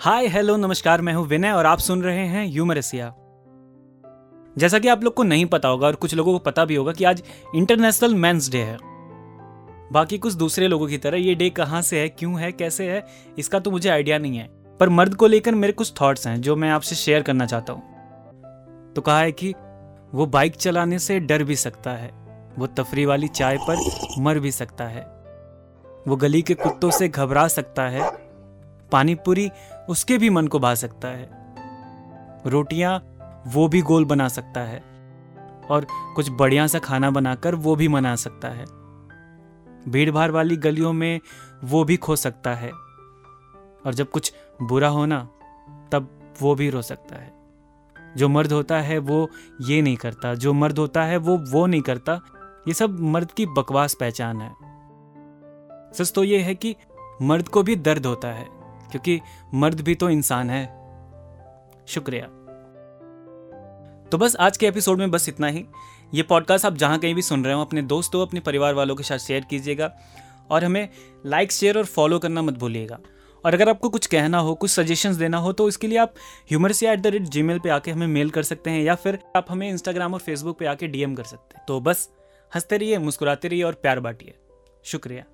Hi hello नमस्कार, मैं हूँ विनय और आप सुन रहे हैं यूमरसिया। जैसा कि आप लोग को नहीं पता होगा और कुछ लोगों को पता भी होगा कि आज इंटरनेशनल मेंस डे है। बाकी कुछ दूसरे लोगों की तरह ये डे कहाँ से है, क्यों है, कैसे है, इसका तो मुझे आइडिया नहीं है। पर मर्द को लेकर मेरे कुछ थॉट्स हैं जो मैं आपसे शेयर करना चाहता हूँ। तो कहा है कि वो बाइक चलाने से डर भी सकता है, वो तफरी वाली चाय पर मर भी सकता है, वो गली के कुत्तों से घबरा सकता है पानी पूरी उसके भी मन को भा सकता है। रोटियाँ, वो भी गोल बना सकता है। और कुछ बढ़िया सा खाना बनाकर वो भी मना सकता है। भीड़ भाड़ वाली गलियों में वो भी खो सकता है। और जब कुछ बुरा होना तब वो भी रो सकता है। जो मर्द होता है, वो ये नहीं करता। जो मर्द होता है, वो वो नहीं करता। ये सब मर्द की बकवास पहचान है। सच तो ये है कि मर्द को भी दर्द होता है। क्योंकि मर्द भी तो इंसान है। शुक्रिया। तो बस आज के एपिसोड में बस इतना ही। ये पॉडकास्ट आप जहाँ कहीं भी सुन रहे हो, अपने दोस्तों, अपने परिवार वालों के साथ शेयर कीजिएगा और हमें लाइक शेयर और फॉलो करना मत भूलिएगा। और अगर आपको कुछ कहना हो, कुछ सजेशंस देना हो तो इसके लिए आप ह्यूमर से एट द रेट जी पे आके हमें मेल कर सकते हैं या फिर आप हमें इंस्टाग्राम और फेसबुक पे आके डीएम कर सकते हैं। तो बस हँसते रहिए, मुस्कुराते रहिए और प्यार बांटिए। शुक्रिया।